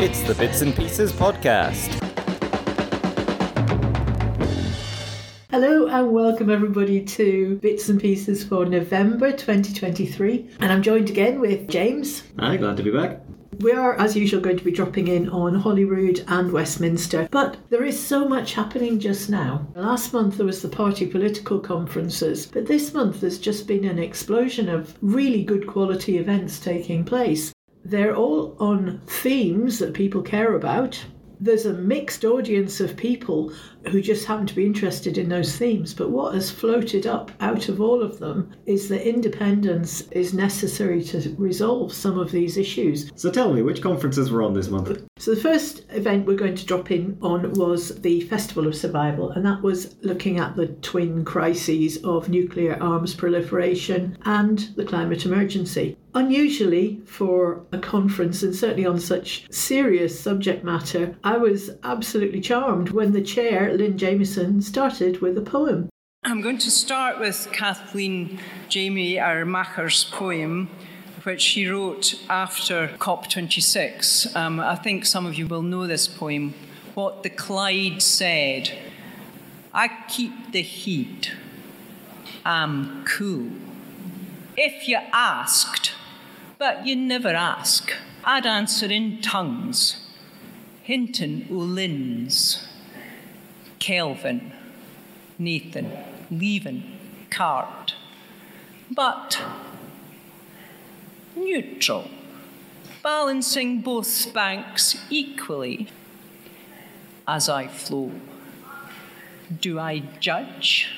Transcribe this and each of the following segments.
It's the Bits and Pieces Podcast. Hello and welcome everybody to Bits and Pieces for November 2023. And I'm joined again with James. Hi, glad to be back. We are, as usual, going to be dropping in on Holyrood and Westminster, but there is so much happening just now. Last month there was the party political conferences, but this month there's just been an explosion of really good quality events taking place. They're all on themes that people care about. There's a mixed audience of people who just happen to be interested in those themes. But what has floated up out of all of them is that independence is necessary to resolve some of these issues. So tell me, which conferences were on this month? So the first event we're going to drop in on was the Festival of Survival, and that was looking at the twin crises of nuclear arms proliferation and the climate emergency. Unusually for a conference, and certainly on such serious subject matter, I was absolutely charmed when the chair, Lynn Jamieson, started with a poem. I'm going to start with Kathleen Jamie Armacher's poem, which she wrote after COP26. Um, I think some of you will know this poem. What the Clyde said I keep the heat, I'm cool. If you asked, but you never ask, I'd answer in tongues. Hinton O'Lynn's, Kelvin, Nethan, Leven, Cart. But neutral, balancing both banks equally as I flow. Do I judge?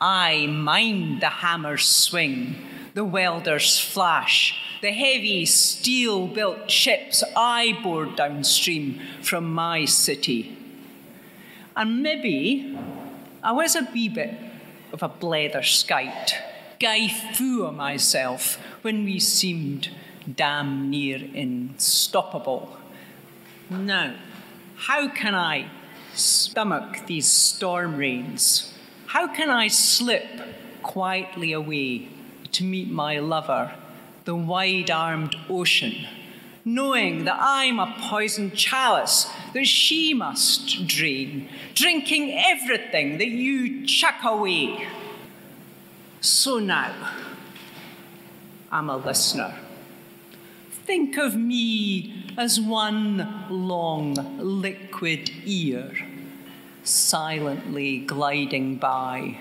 I mind the hammer's swing, the welder's flash, the heavy steel built ships I board downstream from my city. And maybe I was a wee bit of a blether skite, guy foo myself when we seemed damn near unstoppable. Now, how can I stomach these storm rains? How can I slip quietly away to meet my lover, the wide armed ocean, knowing that I'm a poisoned chalice that she must drain, drinking everything that you chuck away? So now, I'm a listener. Think of me as one long liquid ear, silently gliding by.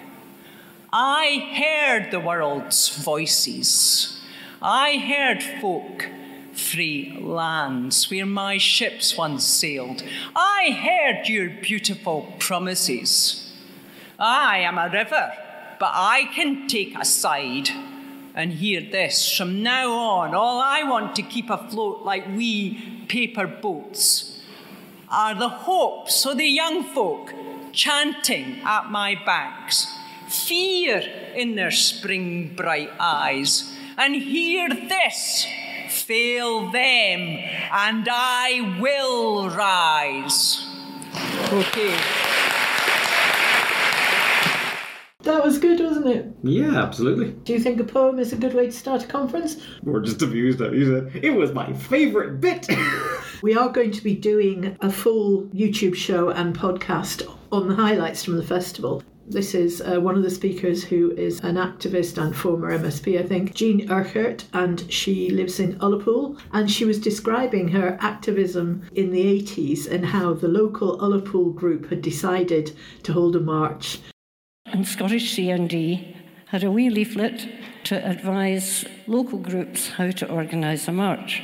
I heard the world's voices. I heard folk free lands where my ships once sailed. I heard your beautiful promises. I am a river, but I can take a side. And hear this from now on, all I want to keep afloat like wee paper boats are the hopes of the young folk chanting at my banks, fear in their spring bright eyes. And hear this fail them, and I will rise. Okay. That was good, wasn't it? Yeah, absolutely. Do you think a poem is a good way to start a conference? We're just amused at it. It was my favourite bit. We are going to be doing a full YouTube show and podcast on the highlights from the festival. This is uh, one of the speakers who is an activist and former MSP, I think, Jean Urquhart, and she lives in Ullapool. And she was describing her activism in the 80s and how the local Ullapool group had decided to hold a march. And Scottish CND had a wee leaflet to advise local groups how to organise a march.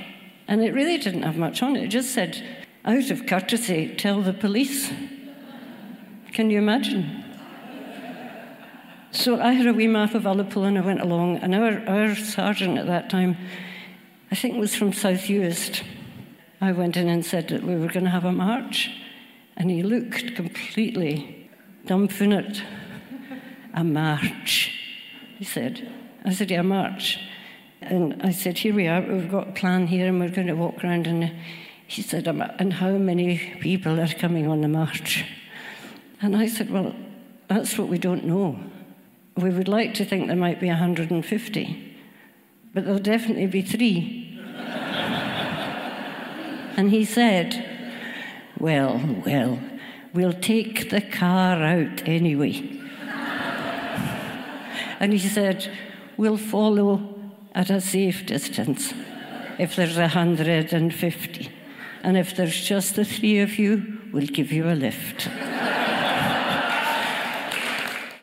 And it really didn't have much on it. It just said, out of courtesy, tell the police. Can you imagine? So I had a wee map of Ullapool and I went along, and our, our sergeant at that time, I think was from South Uist. I went in and said that we were going to have a march, and he looked completely dumbfounded. A march, he said. I said, Yeah, march. And I said, Here we are, we've got a plan here, and we're going to walk around. And he said, "Um, And how many people are coming on the march? And I said, Well, that's what we don't know. We would like to think there might be 150, but there'll definitely be three. And he said, Well, well, we'll take the car out anyway. and he said, We'll follow at a safe distance if there's 150. And if there's just the three of you, we'll give you a lift.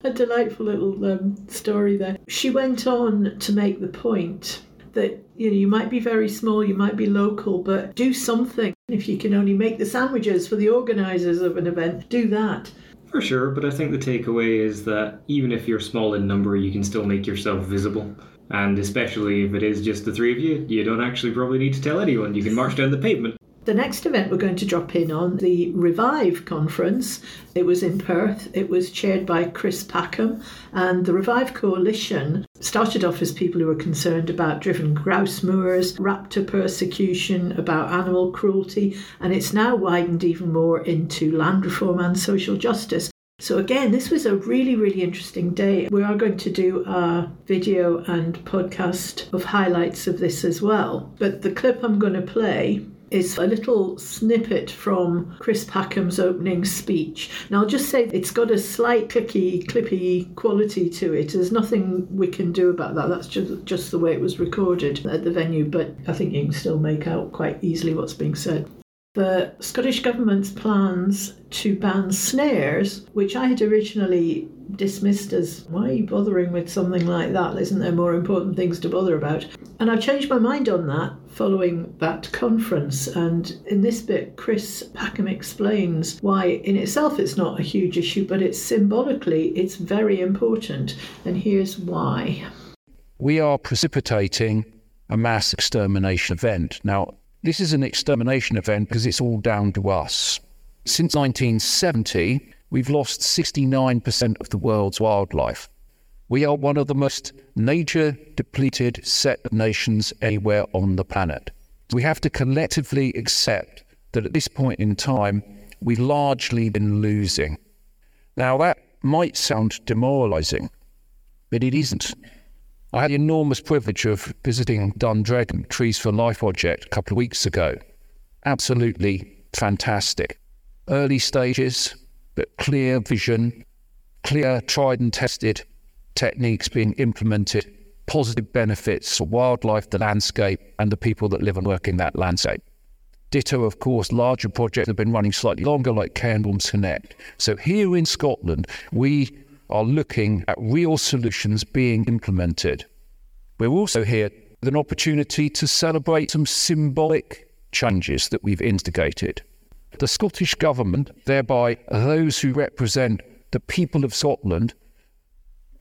A delightful little um, story there. She went on to make the point that you know you might be very small, you might be local, but do something. If you can only make the sandwiches for the organisers of an event, do that. For sure, but I think the takeaway is that even if you're small in number, you can still make yourself visible. And especially if it is just the three of you, you don't actually probably need to tell anyone. You can march down the pavement. The next event we're going to drop in on the Revive conference. It was in Perth. It was chaired by Chris Packham, and the Revive Coalition started off as people who were concerned about driven grouse moors, raptor persecution, about animal cruelty, and it's now widened even more into land reform and social justice. So, again, this was a really, really interesting day. We are going to do a video and podcast of highlights of this as well. But the clip I'm going to play is a little snippet from Chris Packham's opening speech. Now, I'll just say it's got a slight clicky, clippy quality to it. There's nothing we can do about that. That's just, just the way it was recorded at the venue, but I think you can still make out quite easily what's being said the Scottish Government's plans to ban snares, which I had originally dismissed as why are you bothering with something like that? Isn't there more important things to bother about? And I've changed my mind on that following that conference. And in this bit, Chris Packham explains why, in itself, it's not a huge issue, but it's symbolically, it's very important. And here's why. We are precipitating a mass extermination event. Now, this is an extermination event because it's all down to us. Since 1970, we've lost 69% of the world's wildlife. We are one of the most nature depleted set of nations anywhere on the planet. We have to collectively accept that at this point in time, we've largely been losing. Now, that might sound demoralizing, but it isn't. I had the enormous privilege of visiting Dundreggan Trees for Life project a couple of weeks ago. Absolutely fantastic. Early stages, but clear vision, clear, tried and tested techniques being implemented, positive benefits for wildlife, the landscape, and the people that live and work in that landscape. Ditto, of course, larger projects have been running slightly longer, like Cairngorms Connect. So here in Scotland, we are looking at real solutions being implemented. We're also here with an opportunity to celebrate some symbolic changes that we've instigated. The Scottish Government, thereby those who represent the people of Scotland,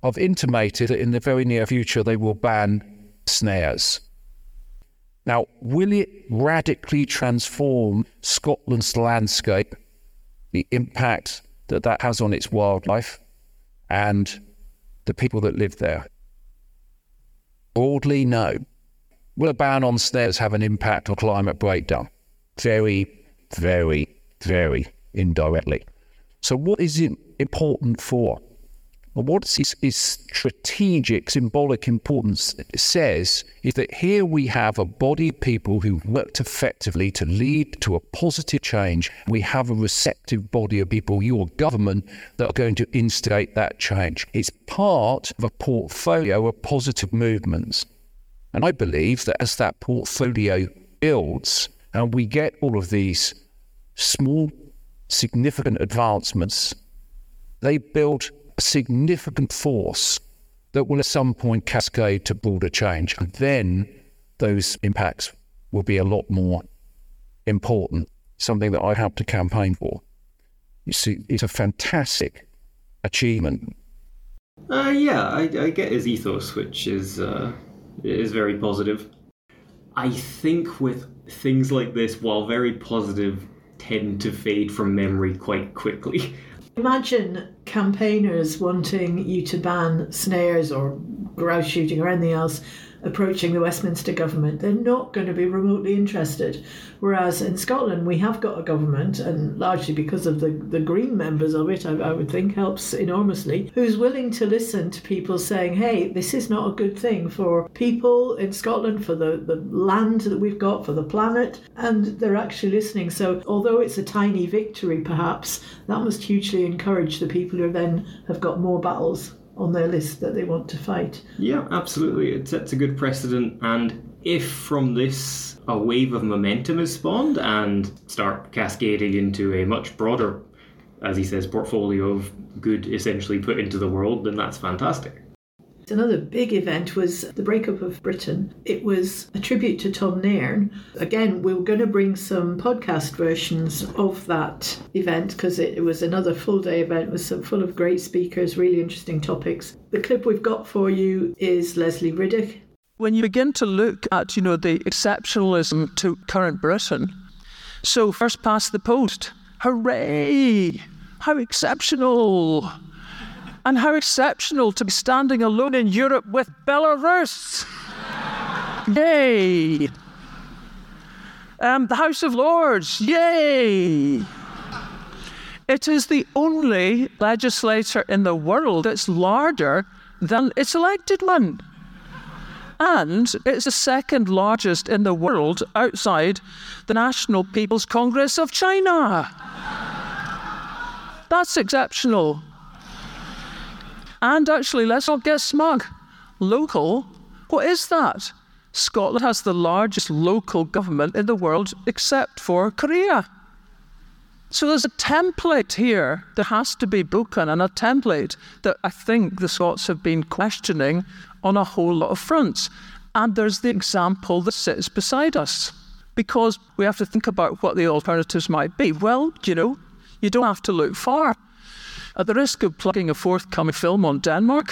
have intimated that in the very near future they will ban snares. Now, will it radically transform Scotland's landscape, the impact that that has on its wildlife? And the people that live there? Broadly, no. Will a ban on snares have an impact on climate breakdown? Very, very, very indirectly. So, what is it important for? What its, strategic, symbolic importance says is that here we have a body of people who worked effectively to lead to a positive change. We have a receptive body of people, your government, that are going to instigate that change. It's part of a portfolio of positive movements. And I believe that as that portfolio builds and we get all of these small, significant advancements, they build a significant force that will at some point cascade to broader change. And then those impacts will be a lot more important, something that I helped to campaign for. You see, it's a fantastic achievement. Uh, yeah, I, I get his ethos, which is uh, is very positive. I think with things like this, while very positive, tend to fade from memory quite quickly. Imagine campaigners wanting you to ban snares or grouse shooting or anything else approaching the Westminster government, they're not going to be remotely interested. Whereas in Scotland, we have got a government, and largely because of the, the Green members of it, I, I would think helps enormously, who's willing to listen to people saying, hey, this is not a good thing for people in Scotland, for the, the land that we've got, for the planet, and they're actually listening. So, although it's a tiny victory, perhaps, that must hugely encourage the people who then have got more battles on their list that they want to fight. Yeah, absolutely. It sets a good precedent, and if from this a wave of momentum is spawned and start cascading into a much broader, as he says, portfolio of good essentially put into the world, then that's fantastic. Another big event was the breakup of Britain. It was a tribute to Tom Nairn. Again, we are going to bring some podcast versions of that event because it, it, was another full day event with some full of great speakers, really interesting topics. The clip we've got for you is Lesley Riddoch. When you begin to look at, you know, the exceptionalism to current Britain, so first past the post, hooray! How exceptional! And how exceptional to be standing alone in Europe with Belarus! Yay! Um, the House of Lords, yay! It is the only legislature in the world that's larger than its elected one. And it's the second largest in the world outside the National People's Congress of China. That's exceptional. And actually, let's not get smug. Local, what is that? Scotland has the largest local government in the world except for Korea. So there's a template here that has to be broken, and a template that I think the Scots have been questioning on a whole lot of fronts. And there's the example that sits beside us. Because we have to think about what the alternatives might be. Well, you know, you don't have to look far. At the risk of plugging a forthcoming film on Denmark,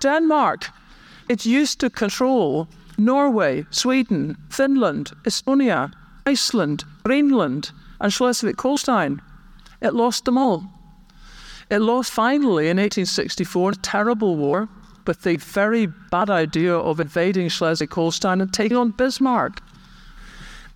Denmark, it used to control Norway, Sweden, Finland, Estonia, Iceland, Greenland, and Schleswig Holstein. It lost them all. It lost finally in 1864 a terrible war with the very bad idea of invading Schleswig Holstein and taking on Bismarck.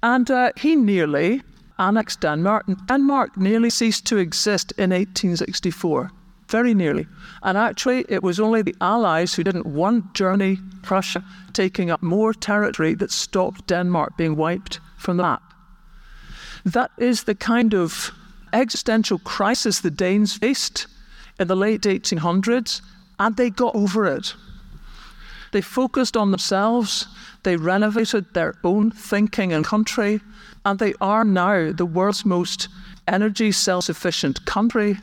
And uh, he nearly annexed Denmark, Denmark nearly ceased to exist in 1864. Very nearly. And actually, it was only the Allies who didn't want Germany, Prussia taking up more territory that stopped Denmark being wiped from the map. That is the kind of existential crisis the Danes faced in the late 1800s, and they got over it. They focused on themselves, they renovated their own thinking and country, and they are now the world's most energy self sufficient country.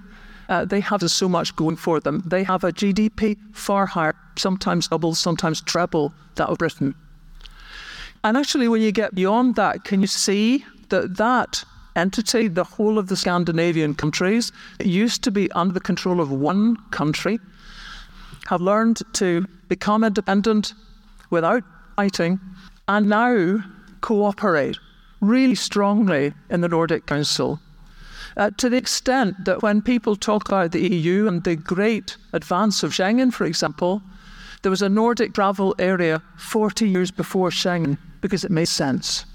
Uh, they have so much going for them. They have a GDP far higher, sometimes double, sometimes treble that of Britain. And actually, when you get beyond that, can you see that that entity, the whole of the Scandinavian countries, used to be under the control of one country, have learned to become independent without fighting, and now cooperate really strongly in the Nordic Council. Uh, to the extent that when people talk about the EU and the great advance of Schengen, for example, there was a Nordic travel area 40 years before Schengen because it made sense.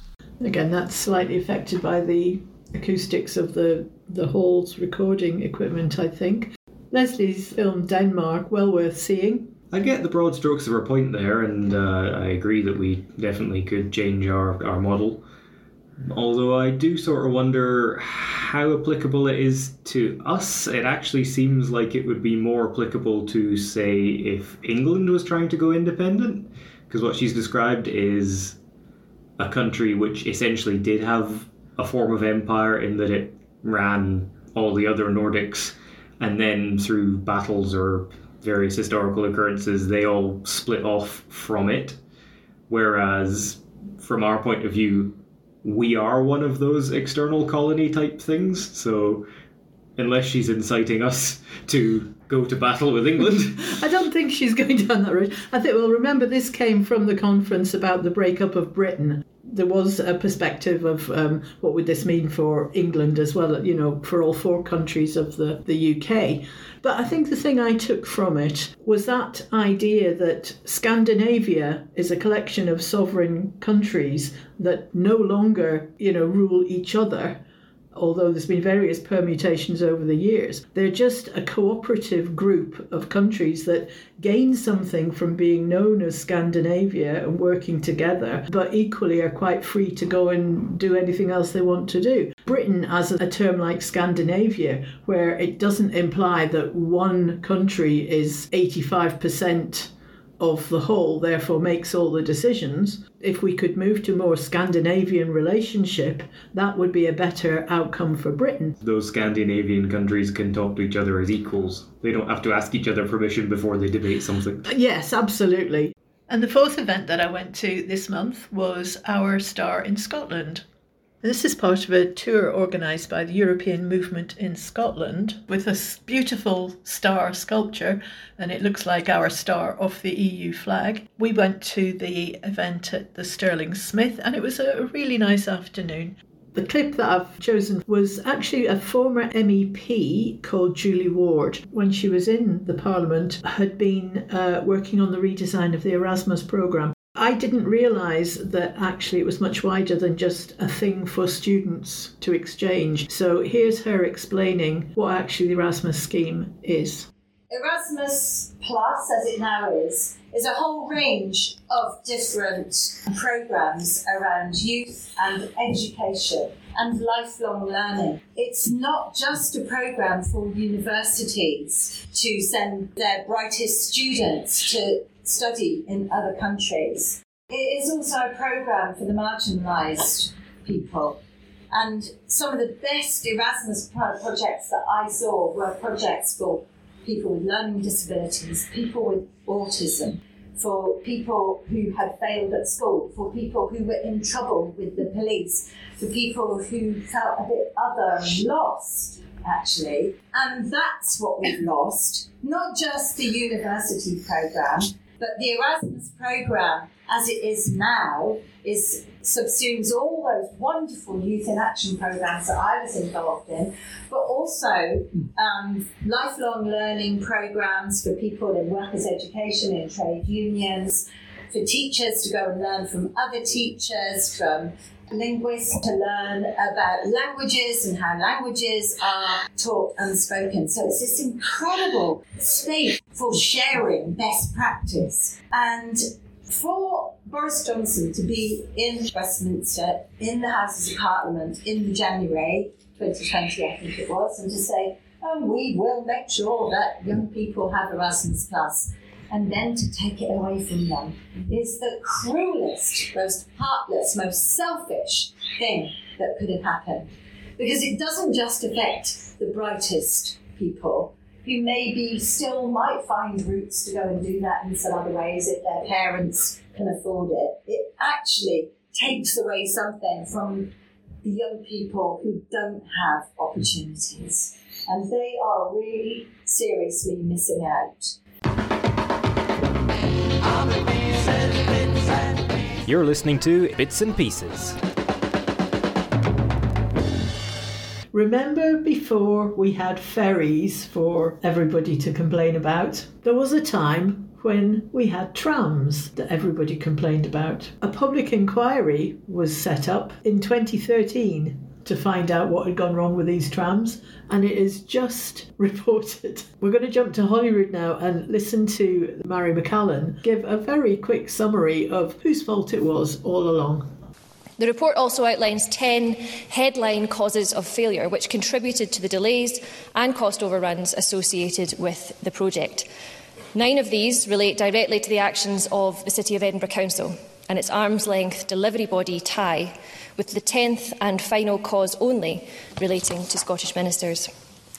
Again, that's slightly affected by the acoustics of the, the hall's recording equipment, I think. Lesley's film Denmark, well worth seeing. I get the broad strokes of her point there, and uh, I agree that we definitely could change our, our model. Although I do sort of wonder how applicable it is to us. It actually seems like it would be more applicable to, say, if England was trying to go independent. Because what she's described is a country which essentially did have a form of empire in that it ran all the other Nordics, and then through battles or various historical occurrences, they all split off from it. Whereas, from our point of view, we are one of those external colony type things. So, unless she's inciting us to go to battle with England. I don't think she's going down that road. I think, well, remember, this came from the conference about the breakup of Britain. there was a perspective of um, what would this mean for England as well, you know, for all four countries of the, the UK. But I think the thing I took from it was that idea that Scandinavia is a collection of sovereign countries that no longer, you know, rule each other although there's been various permutations over the years. They're just a cooperative group of countries that gain something from being known as Scandinavia and working together, but equally are quite free to go and do anything else they want to do. Britain, as a term like Scandinavia, where it doesn't imply that one country is 85% of the whole, therefore makes all the decisions. If we could move to more Scandinavian relationship, that would be a better outcome for Britain. Those Scandinavian countries can talk to each other as equals. They don't have to ask each other permission before they debate something. Yes, absolutely. And the fourth event that I went to this month was Our Star in Scotland. This is part of a tour organised by the European Movement in Scotland with a beautiful star sculpture, and it looks like our star off the EU flag. We went to the event at the Stirling Smith, and it was a really nice afternoon. The clip that I've chosen was actually a former MEP called Julie Ward. When she was in the Parliament, had been uh, working on the redesign of the Erasmus programme. I didn't realise that actually it was much wider than just a thing for students to exchange. So here's her explaining what actually the Erasmus scheme is. Erasmus Plus, as it now is, is a whole range of different programs around youth and education and lifelong learning. It's not just a program for universities to send their brightest students to study in other countries. It is also a program for the marginalised people. And some of the best Erasmus projects that I saw were projects for people with learning disabilities, people with autism, for people who had failed at school, for people who were in trouble with the police, for people who felt a bit other and lost, actually. And that's what we've lost, not just the university programme, but the Erasmus programme, as it is now, is subsumes all those wonderful youth in action programs that I was involved in, but also um, lifelong learning programs for people in workers' education, in trade unions, for teachers to go and learn from other teachers, from linguists to learn about languages and how languages are taught and spoken. So it's this incredible space for sharing best practice. And for Boris Johnson to be in Westminster, in the Houses of Parliament in January 2020, I think it was, and to say, oh, we will make sure that young people have Erasmus Plus and then to take it away from them is the cruelest, most heartless, most selfish thing that could have happened. Because it doesn't just affect the brightest people who maybe still might find routes to go and do that in some other ways if their parents can afford it. It actually takes away something from the young people who don't have opportunities. And they are really seriously missing out. You're listening to Bits and Pieces. Remember before we had ferries for everybody to complain about? There was a time when we had trams that everybody complained about. A public inquiry was set up in 2013 to find out what had gone wrong with these trams, and it is just reported. We're going to jump to Holyrood now and listen to Mairi McAllan give a very quick summary of whose fault it was all along. The report also outlines 10 headline causes of failure which contributed to the delays and cost overruns associated with the project. Nine of these relate directly to the actions of the City of Edinburgh Council and its arm's length delivery body tie with the 10th and final cause only relating to Scottish ministers.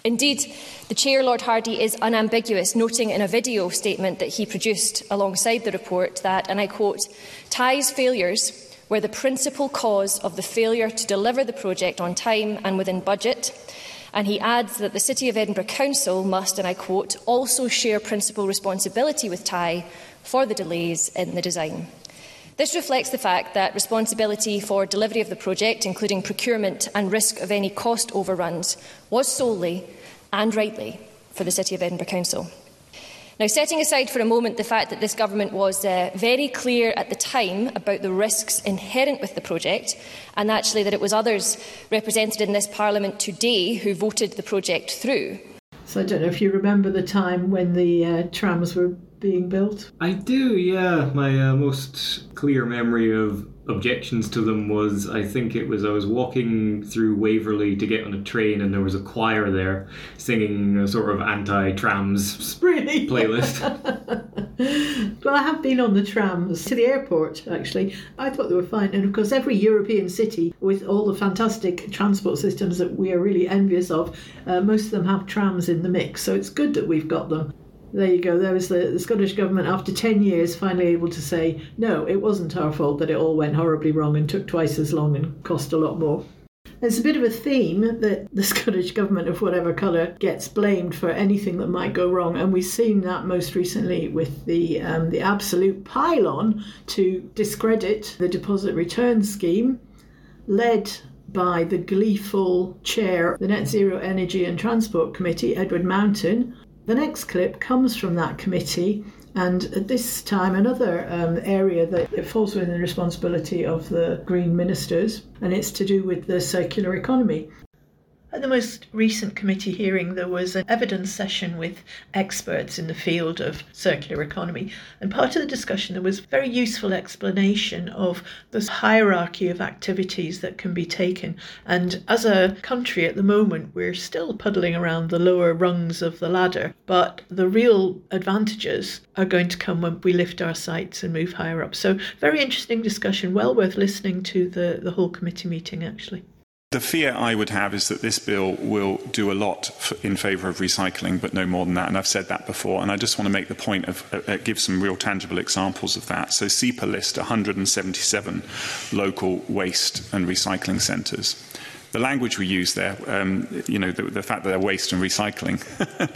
Indeed, the Chair, Lord Hardy, is unambiguous, noting in a video statement that he produced alongside the report that, and I quote, ties failures were the principal cause of the failure to deliver the project on time and within budget. And he adds that the City of Edinburgh Council must, and I quote, also share principal responsibility with TIE for the delays in the design. This reflects the fact that responsibility for delivery of the project, including procurement and risk of any cost overruns, was solely and rightly for the City of Edinburgh Council. Now, setting aside for a moment the fact that this government was uh, very clear at the time about the risks inherent with the project, and actually that it was others represented in this Parliament today who voted the project through, So I don't know if you remember the time when the uh, trams were being built. I do, yeah. My uh, most clear memory of objections to them was I think it was I was walking through Waverley to get on a train and there was a choir there singing a sort of anti-trams really? playlist. well, I have been on the trams to the airport actually. I thought they were fine, and of course, every European city with all the fantastic transport systems that we are really envious of, uh, most of them have trams in the mix. So it's good that we've got them there you go. There was the, the, Scottish Government, after 10 years, finally able to say, no, it wasn't our fault that it all went horribly wrong and took twice as long and cost a lot more. There's a bit of a theme that the Scottish Government, of whatever colour, gets blamed for anything that might go wrong. And we've seen that most recently with the, um, the absolute pile-on to discredit the deposit return scheme, led by the gleeful chair, of the Net Zero Energy and Transport Committee, Edward Mountain, the next clip comes from that committee, and at this time, another um, area that it falls within the responsibility of the Green ministers, and it's to do with the circular economy. At the most recent committee hearing, there was an evidence session with experts in the field of circular economy. And part of the discussion, there was very useful explanation of this hierarchy of activities that can be taken. And as a country at the moment, we're still puddling around the lower rungs of the ladder. But the real advantages are going to come when we lift our sights and move higher up. So, very interesting discussion, well worth listening to the, the whole committee meeting, actually. The fear I would have is that this bill will do a lot in favour of recycling, but no more than that. And I've said that before. And I just want to make the point of uh, uh, give some real tangible examples of that. So SEPA list 177 local waste and recycling centres. The language we use there, um, you know, the, the fact that they're waste and recycling,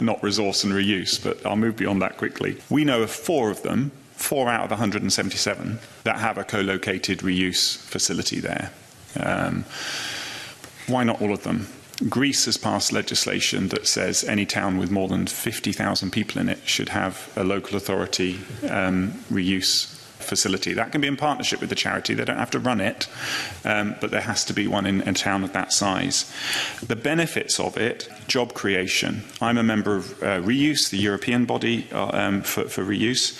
not resource and reuse, but I'll move beyond that quickly. We know of four of them, four out of 177, that have a co-located reuse facility there. Um, why not all of them? Greece has passed legislation that says any town with more than 50,000 people in it should have a local authority um, reuse facility. That can be in partnership with the charity. They don't have to run it, um, but there has to be one in a town of that size. The benefits of it job creation. I'm a member of uh, Reuse, the European body uh, um, for, for, reuse.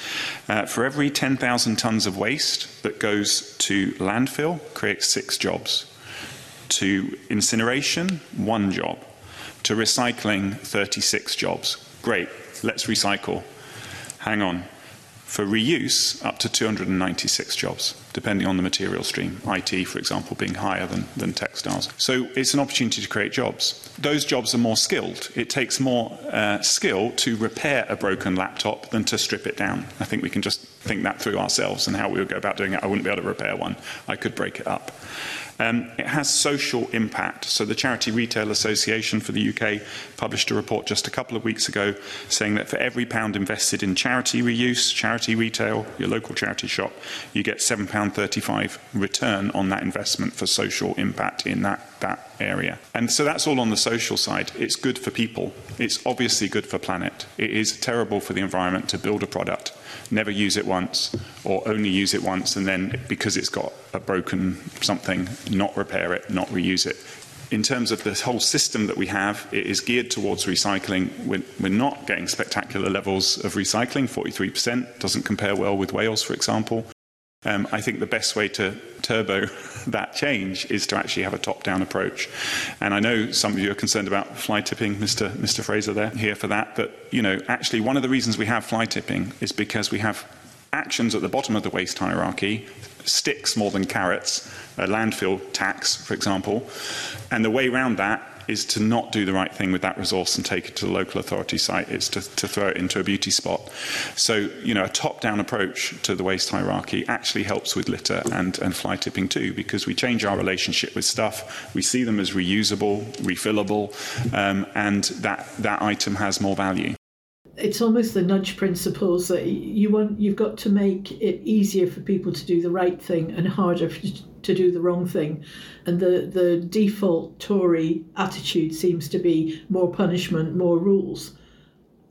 Uh, for every 10,000 tonnes of waste that goes to landfill, creates six jobs to incineration, one job, to recycling, 36 jobs. Great, let's recycle. Hang on. For reuse, up to 296 jobs, depending on the material stream, IT, for example, being higher than, than textiles. So it's an opportunity to create jobs. Those jobs are more skilled. It takes more uh, skill to repair a broken laptop than to strip it down. I think we can just think that through ourselves and how we would go about doing it. I wouldn't be able to repair one, I could break it up. Um, it has social impact. So the Charity Retail Association for the UK published a report just a couple of weeks ago saying that for every pound invested in charity reuse, charity retail, your local charity shop, you get £7.35 return on that investment for social impact in that, that area. And so that's all on the social side. It's good for people. It's obviously good for planet. It is terrible for the environment to build a product never use it once or only use it once and then because it's got a broken something, not repair it, not reuse it. In terms of the whole system that we have, it is geared towards recycling. We're, we're not getting spectacular levels of recycling. 43% doesn't compare well with Wales, for example. Um, I think the best way to turbo that change is to actually have a top-down approach. And I know some of you are concerned about fly tipping, Mr. Mr. Fraser there, here for that, but you know, actually one of the reasons we have fly tipping is because we have actions at the bottom of the waste hierarchy, sticks more than carrots, a landfill tax, for example. And the way around that is to not do the right thing with that resource and take it to the local authority site. It's to, to throw it into a beauty spot. So, you know, a top-down approach to the waste hierarchy actually helps with litter and, and fly tipping too, because we change our relationship with stuff. We see them as reusable, refillable, um, and that, that item has more value. it's almost the nudge principles that you want you've got to make it easier for people to do the right thing and harder to do the wrong thing. And the the default tory attitude seems to be more punishment more rules.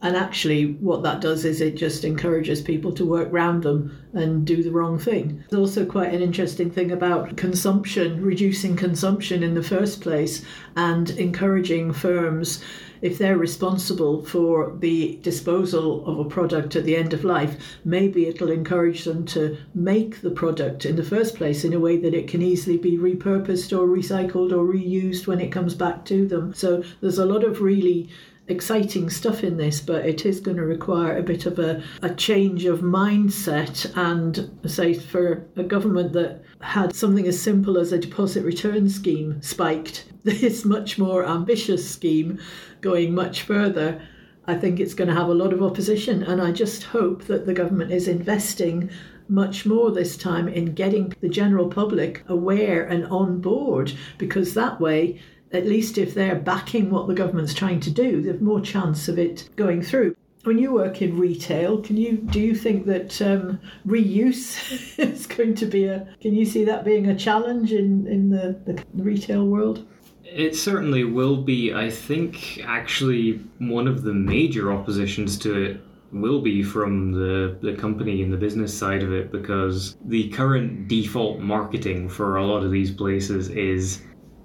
And actually what that does is it just encourages people to work round them and do the wrong thing. There's also quite an interesting thing about consumption reducing consumption in the first place and encouraging firms if they're responsible for the disposal of a product at the end of life, maybe it'll encourage them to make the product in the first place in a way that it can easily be repurposed or recycled or reused when it comes back to them. So there's a lot of really exciting stuff in this, but it is going to require a bit of a, a change of mindset. And say for a government that had something as simple as a deposit return scheme spiked, this much more ambitious scheme going much further, I think it's going to have a lot of opposition. And I just hope that the government is investing much more this time in getting the general public aware and on board, because that way, at least if they're backing what the government's trying to do, they've more chance of it going through. When you work in retail, can you do you think that um, reuse is going to be a? Can you see that being a challenge in in the, the retail world? It certainly will be. I think actually one of the major oppositions to it will be from the, the company and the business side of it because the current default marketing for a lot of these places is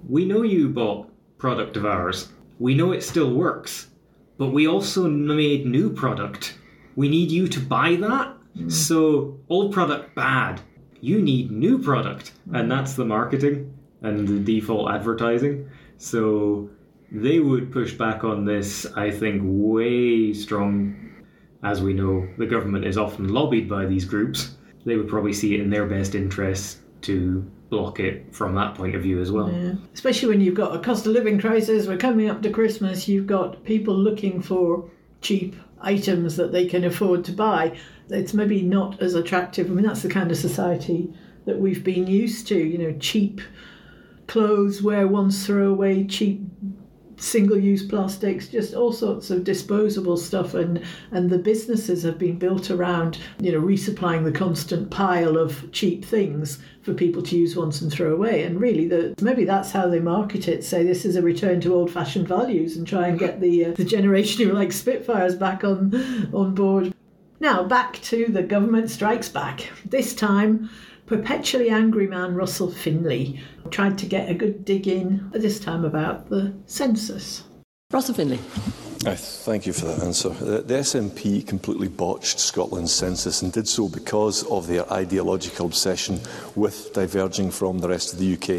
we know you bought product of ours. We know it still works, but we also made new product. We need you to buy that. Mm. So old product bad. You need new product, and that's the marketing and the default advertising. So they would push back on this, I think, way strong. As we know, the government is often lobbied by these groups. They would probably see it in their best interest to block it from that point of view as well. Yeah. Especially when you've got a cost of living crisis, we're coming up to Christmas, you've got people looking for cheap items that they can afford to buy. It's maybe not as attractive. I mean, that's the kind of society that we've been used to, you know, cheap clothes, wear once, throw away, cheap single-use plastics, just all sorts of disposable stuff, and and the businesses have been built around you know resupplying the constant pile of cheap things for people to use once and throw away. And really, the maybe that's how they market it. Say this is a return to old-fashioned values, and try and get the uh, the generation who like Spitfires back on on board. Now back to the government strikes back. This time perpetually angry man Russell Findlay tried to get a good dig in, this time about the census. Russell Findlay. I thank you for that answer. Uh, the, the SNP completely botched Scotland's census and did so because of their ideological obsession with diverging from the rest of the UK.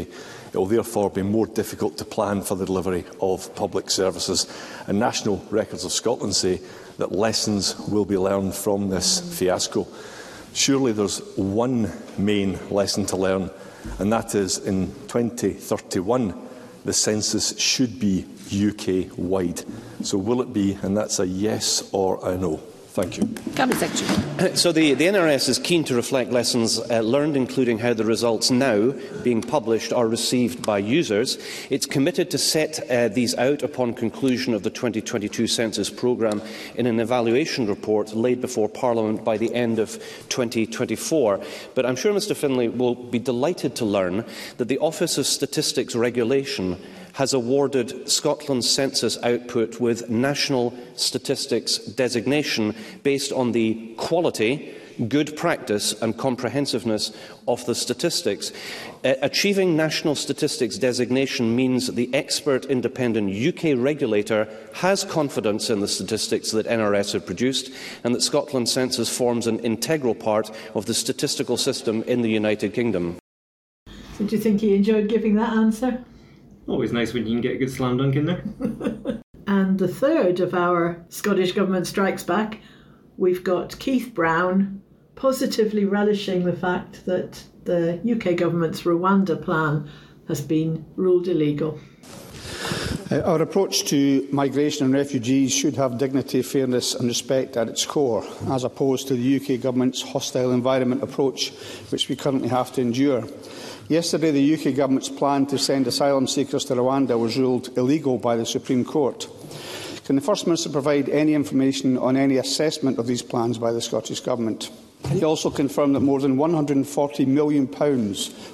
It will therefore be more difficult to plan for the delivery of public services. And National Records of Scotland say that lessons will be learned from this fiasco. surely there's one main lesson to learn, and that is in 2031, the census should be UK wide. So will it be? And that's a yes or a no. Thank you. Cabinet Secretary. So the, the NRS is keen to reflect lessons uh, learned, including how the results now being published are received by users. It's committed to set uh, these out upon conclusion of the 2022 census programme in an evaluation report laid before Parliament by the end of 2024. But I'm sure Mr Finlay will be delighted to learn that the Office of Statistics Regulation has awarded Scotland's census output with national statistics designation based on the quality, good practice and comprehensiveness of the statistics. Uh, achieving national statistics designation means that the expert independent UK regulator has confidence in the statistics that NRS have produced and that Scotland Census forms an integral part of the statistical system in the United Kingdom. So do you think he enjoyed giving that answer? Always nice when you can get a good slam dunk in there. and the third of our Scottish Government strikes back, we've got Keith Brown positively relishing the fact that the UK government's Rwanda plan has been ruled illegal. Uh, our approach to migration and refugees should have dignity, fairness and respect at its core, as opposed to the UK government's hostile environment approach, which we currently have to endure. Yesterday, the UK government's plan to send asylum seekers to Rwanda was ruled illegal by the Supreme Court. Can the First Minister provide any information on any assessment of these plans by the Scottish Government? He also confirmed that more than £140 million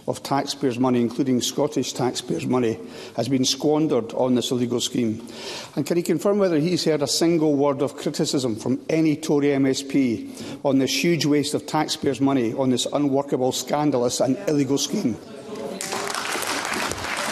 of taxpayers' money, including Scottish taxpayers' money, has been squandered on this illegal scheme. And can he confirm whether he's heard a single word of criticism from any Tory MSP on this huge waste of taxpayers' money on this unworkable, scandalous and illegal scheme?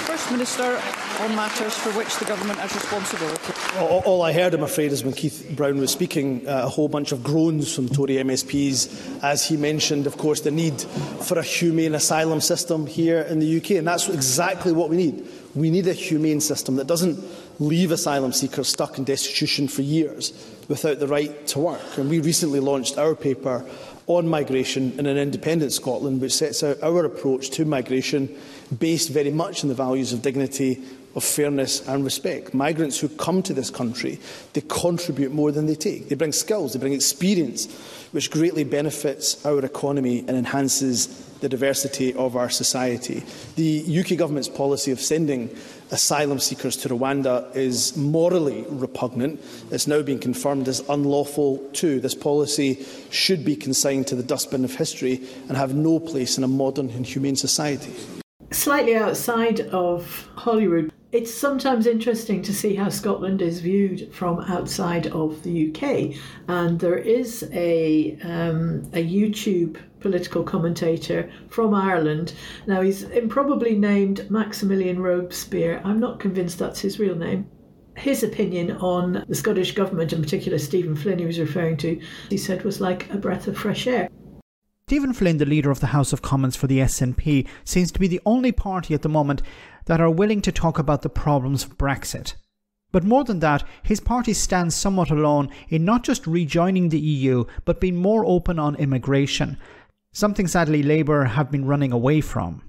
First Minister. On matters for which the Government has responsibility. All, all I heard, I'm afraid, is when Keith Brown was speaking, uh, a whole bunch of groans from Tory MSPs as he mentioned, of course, the need for a humane asylum system here in the UK. And that's exactly what we need. We need a humane system that doesn't leave asylum seekers stuck in destitution for years without the right to work. And we recently launched our paper on migration in an independent Scotland, which sets out our approach to migration based very much on the values of dignity, of fairness and respect. Migrants who come to this country, they contribute more than they take. They bring skills, they bring experience, which greatly benefits our economy and enhances the diversity of our society. The UK government's policy of sending asylum seekers to Rwanda is morally repugnant. It's now being confirmed as unlawful too. This policy should be consigned to the dustbin of history and have no place in a modern and humane society. Slightly outside of Holyrood, it's sometimes interesting to see how Scotland is viewed from outside of the UK. And there is a, um, a YouTube political commentator from Ireland. Now, he's improbably named Maximilian Robespierre. I'm not convinced that's his real name. His opinion on the Scottish Government, in particular Stephen Flynn, he was referring to, he said was like a breath of fresh air. Stephen Flynn, the leader of the House of Commons for the SNP, seems to be the only party at the moment that are willing to talk about the problems of Brexit. But more than that, his party stands somewhat alone in not just rejoining the EU, but being more open on immigration, something sadly Labour have been running away from.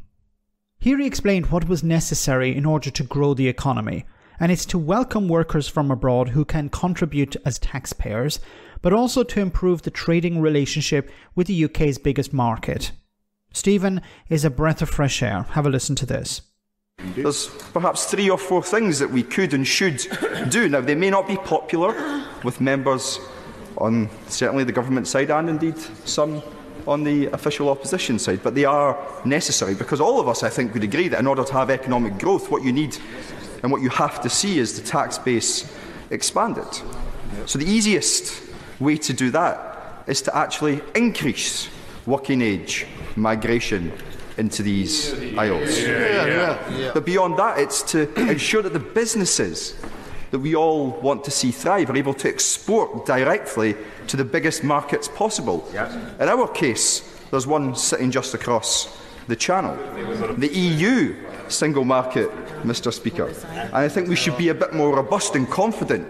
Here he explained what was necessary in order to grow the economy, and it's to welcome workers from abroad who can contribute as taxpayers, but also to improve the trading relationship with the UK's biggest market. Stephen is a breath of fresh air. Have a listen to this. There's perhaps three or four things that we could and should do. Now, they may not be popular with members on certainly the government side and indeed some on the official opposition side, but they are necessary because all of us, I think, would agree that in order to have economic growth, what you need and what you have to see is the tax base expanded. So the easiest way to do that is to actually increase working age, migration into these isles. Yeah, yeah, yeah. But beyond that, it's to ensure that the businesses that we all want to see thrive are able to export directly to the biggest markets possible. In our case, there's one sitting just across the channel. The EU single market, Mr Speaker. And I think we should be a bit more robust and confident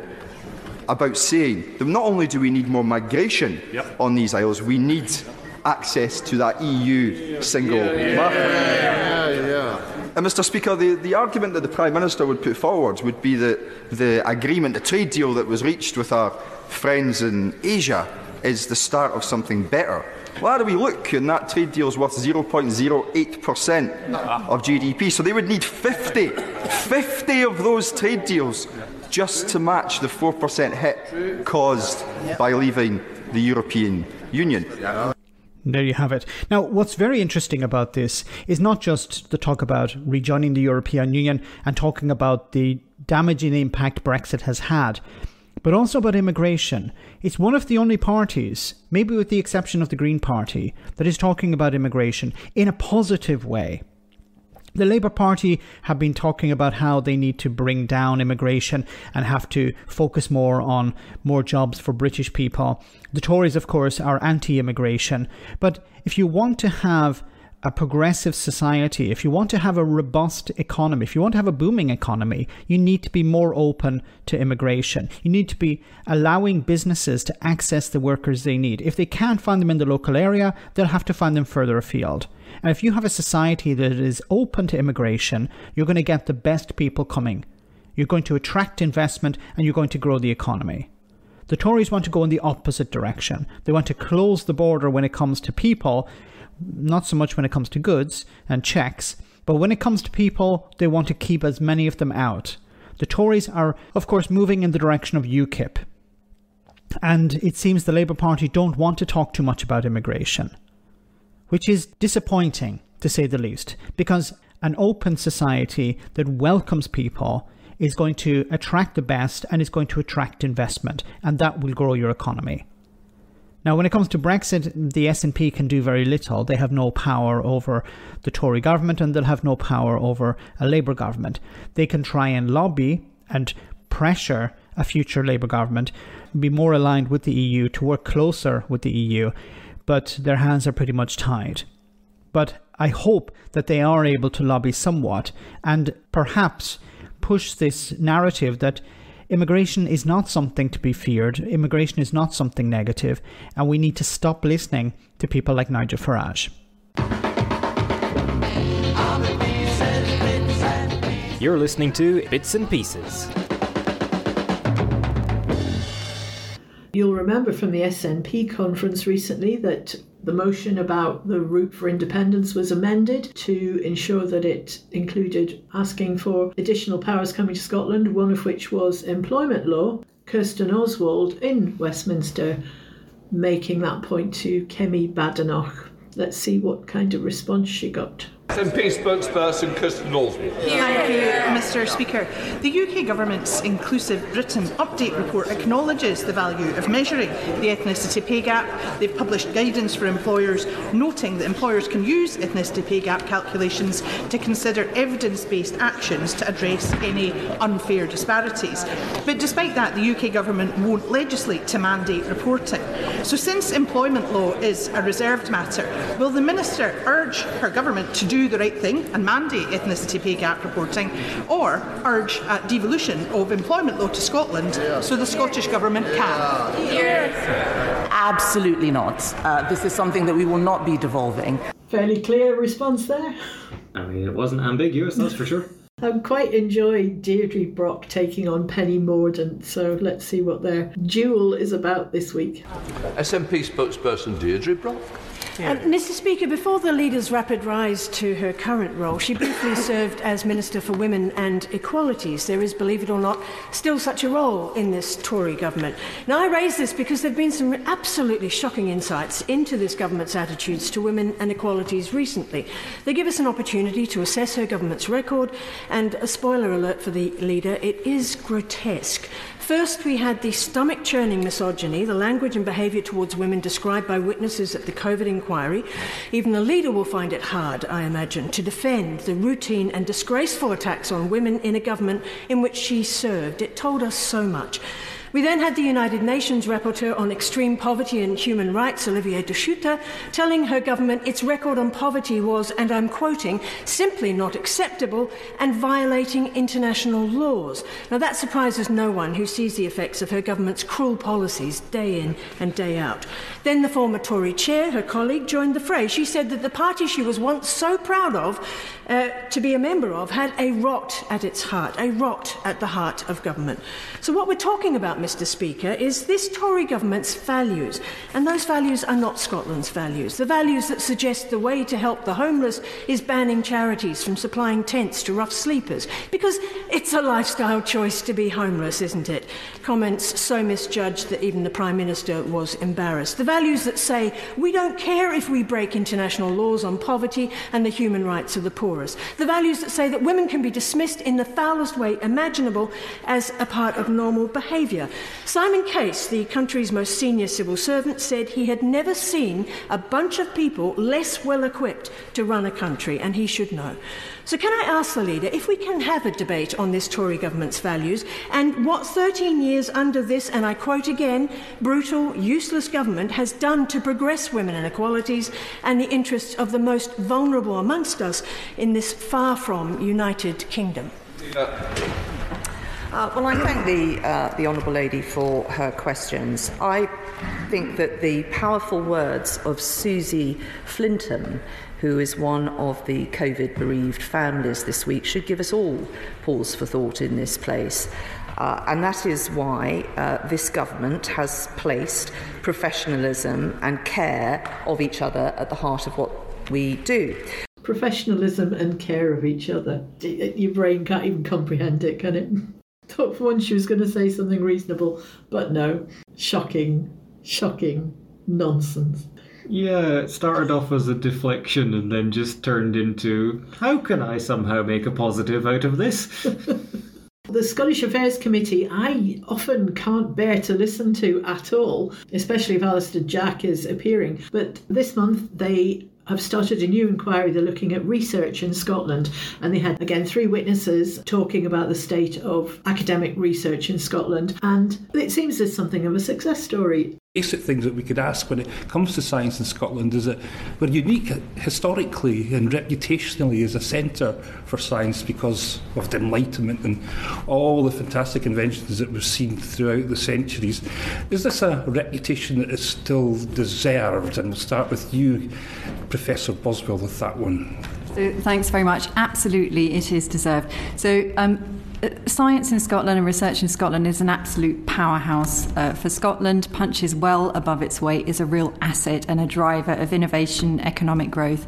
about saying that not only do we need more migration yep. on these isles, we need access to that EU single market. Yeah, yeah, and Mr Speaker, the, the argument that the Prime Minister would put forward would be that the agreement, the trade deal that was reached with our friends in Asia is the start of something better. How do we look? And that trade deal is worth 0.08% of GDP. So they would need 50, 50 of those trade deals just to match the 4% hit caused by leaving the European Union. There you have it. Now, what's very interesting about this is not just the talk about rejoining the European Union and talking about the damaging impact Brexit has had, but also about immigration. It's one of the only parties, maybe with the exception of the Green Party, that is talking about immigration in a positive way. The Labour Party have been talking about how they need to bring down immigration and have to focus more on more jobs for British people. The Tories, of course, are anti immigration. But if you want to have a progressive society, if you want to have a robust economy, if you want to have a booming economy, you need to be more open to immigration. You need to be allowing businesses to access the workers they need. If they can't find them in the local area, they'll have to find them further afield. And if you have a society that is open to immigration, you're going to get the best people coming. You're going to attract investment and you're going to grow the economy. The Tories want to go in the opposite direction. They want to close the border when it comes to people, not so much when it comes to goods and checks, but when it comes to people, they want to keep as many of them out. The Tories are, of course, moving in the direction of UKIP. And it seems the Labour Party don't want to talk too much about immigration, which is disappointing, to say the least, because an open society that welcomes people is going to attract the best and is going to attract investment, and that will grow your economy. Now, when it comes to Brexit, the SNP can do very little. They have no power over the Tory government and they'll have no power over a Labour government. They can try and lobby and pressure a future Labour government, be more aligned with the EU, to work closer with the EU, but their hands are pretty much tied. But I hope that they are able to lobby somewhat and perhaps push this narrative that immigration is not something to be feared, immigration is not something negative, and we need to stop listening to people like Nigel Farage. You're listening to Bits and Pieces. You'll remember from the SNP conference recently that the motion about the route for independence was amended to ensure that it included asking for additional powers coming to Scotland, one of which was employment law. Kirsten Oswald in Westminster making that point to Kemi Badenoch. Let's see what kind of response she got. SNP spokesperson Kirsten Oswald. Thank you, Mr Speaker. The UK Government's Inclusive Britain Update report acknowledges the value of measuring the ethnicity pay gap. They've published guidance for employers, noting that employers can use ethnicity pay gap calculations to consider evidence-based actions to address any unfair disparities. But despite that, the UK Government won't legislate to mandate reporting. So since employment law is a reserved matter, will the Minister urge her government to do the right thing and mandate ethnicity pay gap reporting, or urge uh, devolution of employment law to Scotland so the Scottish Government can? Absolutely not. Uh, this is something that we will not be devolving. Fairly clear response there. I mean, it wasn't ambiguous, that's for sure. I quite enjoy Deirdre Brock taking on Penny Mordaunt, so let's see what their duel is about this week. SNP spokesperson Deirdre Brock. Uh, Mr. Speaker, before the leader's rapid rise to her current role, she briefly served as Minister for Women and Equalities. There is, believe it or not, still such a role in this Tory government. Now, I raise this because there have been some absolutely shocking insights into this government's attitudes to women and equalities recently. They give us an opportunity to assess her government's record, and a spoiler alert for the leader, it is grotesque. First, we had the stomach churning misogyny, the language and behaviour towards women described by witnesses at the COVID inquiry. Even the leader will find it hard, I imagine, to defend the routine and disgraceful attacks on women in a government in which she served. It told us so much. We then had the United Nations Rapporteur on Extreme Poverty and Human Rights, Olivier de Schutter, telling her government its record on poverty was, and I'm quoting, simply not acceptable and violating international laws. Now that surprises no one who sees the effects of her government's cruel policies day in and day out. Then the former Tory chair, her colleague, joined the fray. She said that the party she was once so proud of uh, to be a member of had a rot at its heart, a rot at the heart of government. So what we're talking about, Mr Speaker, is this Tory government's values. And those values are not Scotland's values. The values that suggest the way to help the homeless is banning charities from supplying tents to rough sleepers. Because it's a lifestyle choice to be homeless, isn't it? Comments so misjudged that even the Prime Minister was embarrassed. The values that say we don't care if we break international laws on poverty and the human rights of the poorest, the values that say that women can be dismissed in the foulest way imaginable as a part of normal behaviour. Simon Case, the country's most senior civil servant, said he had never seen a bunch of people less well equipped to run a country, and he should know. So can I ask the leader if we can have a debate on this Tory government's values and what 13 years under this, and I quote again, brutal, useless government has done to progress women and equalities and the interests of the most vulnerable amongst us in this far from united kingdom? Yeah. Uh, well, I thank the, uh, the Honourable Lady for her questions. I think that the powerful words of Susie Flintham, who is one of the COVID bereaved families this week, should give us all pause for thought in this place. Uh, and that is why uh, this government has placed professionalism and care of each other at the heart of what we do. Professionalism and care of each other. Your brain can't even comprehend it, can it? Thought for once she was going to say something reasonable, but no. Shocking, shocking nonsense. Yeah, it started off as a deflection and then just turned into how can I somehow make a positive out of this? The Scottish Affairs Committee, I often can't bear to listen to at all, especially if Alister Jack is appearing. But this month they have started a new inquiry. They're looking at research in Scotland, and they had again three witnesses talking about the state of academic research in Scotland. And it seems there's something of a success story. Basic things that we could ask when it comes to science in Scotland is that we're unique historically and reputationally as a centre for science because of the Enlightenment and all the fantastic inventions that we've seen throughout the centuries. Is this a reputation that is still deserved? And we'll start with you, Professor Boswell, with that one. So, thanks very much. Absolutely, it is deserved. So, um, Science in Scotland and research in Scotland is an absolute powerhouse uh, for Scotland, punches well above its weight, is a real asset and a driver of innovation, economic growth.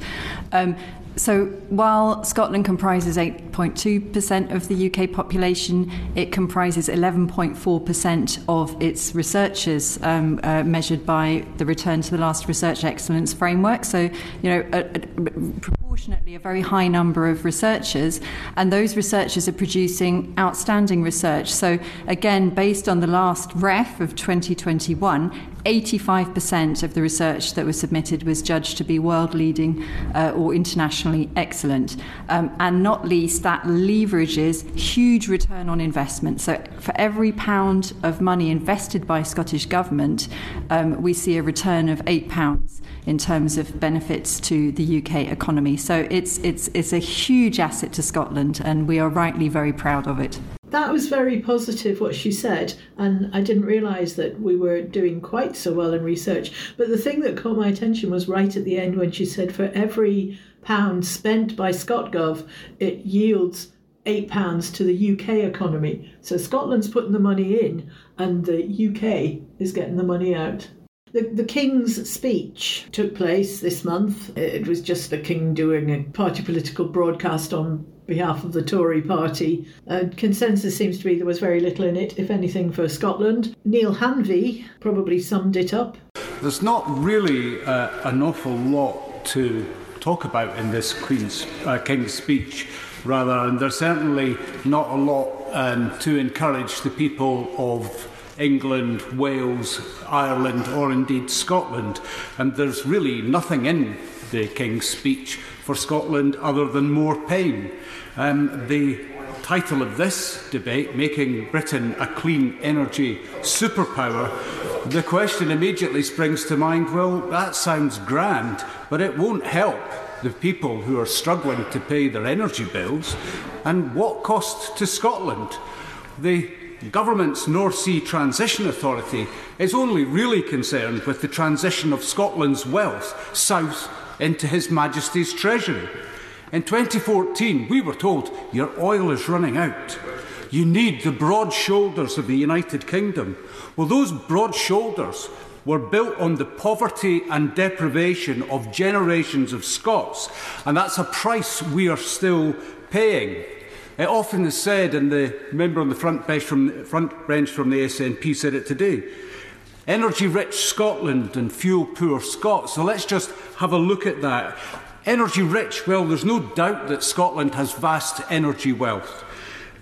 Um, so while Scotland comprises 8.2% of the UK population, it comprises 11.4% of its researchers um, uh, measured by the Return to the Last Research Excellence Framework. So, you know, proportionately a very high number of researchers, and those researchers are producing outstanding research. So, again, based on the last REF of 2021, 85% of the research that was submitted was judged to be world leading uh, or internationally excellent. Um, and not least, that leverages huge return on investment. So, for every pound of money invested by Scottish Government, um, we see a return of £8 in terms of benefits to the UK economy. So, it's, it's, it's a huge asset to Scotland, and we are rightly very proud of it. That was very positive what she said, and I didn't realise that we were doing quite so well in research. But the thing that caught my attention was right at the end when she said for every pound spent by ScotGov, it yields eight pounds to the UK economy. So Scotland's putting the money in, and the UK is getting the money out. The, the King's speech took place this month. It was just the King doing a party political broadcast on behalf of the Tory party. Uh, consensus seems to be there was very little in it, if anything, for Scotland. Neale Hanvey probably summed it up. There's not really uh, an awful lot to talk about in this Queen's uh, King's speech, rather, and there's certainly not a lot um, to encourage the people of England, Wales, Ireland, or indeed Scotland. And there's really nothing in the King's speech for Scotland other than more pain. Um, the title of this debate, Making Britain a Clean Energy Superpower, the question immediately springs to mind well, that sounds grand, but it won't help the people who are struggling to pay their energy bills. And what cost to Scotland? The government's North Sea Transition Authority is only really concerned with the transition of Scotland's wealth south into His Majesty's Treasury. In 2014, we were told your oil is running out. You need the broad shoulders of the United Kingdom. Well, those broad shoulders were built on the poverty and deprivation of generations of Scots, and that's a price we are still paying. It often is said, and the member on the front bench from, front bench from the SNP said it today, energy-rich Scotland and fuel-poor Scots. So let's just have a look at that. Energy-rich, well, there's no doubt that Scotland has vast energy wealth.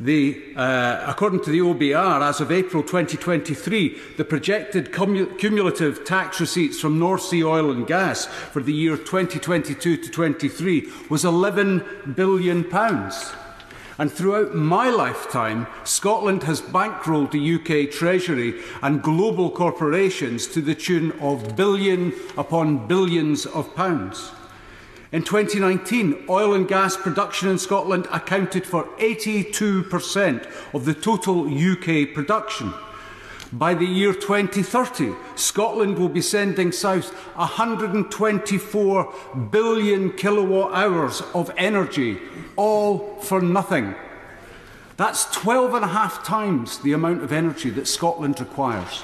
The, uh, according to the OBR, as of April 2023, the projected cumulative tax receipts from North Sea oil and gas for the year 2022 to 23 was 11 billion pounds. And throughout my lifetime, Scotland has bankrolled the UK Treasury and global corporations to the tune of billion upon billions of pounds. In 2019, oil and gas production in Scotland accounted for 82% of the total UK production. By the year 2030, Scotland will be sending south 124 billion kilowatt hours of energy, all for nothing. That's 12 and a half times the amount of energy that Scotland requires.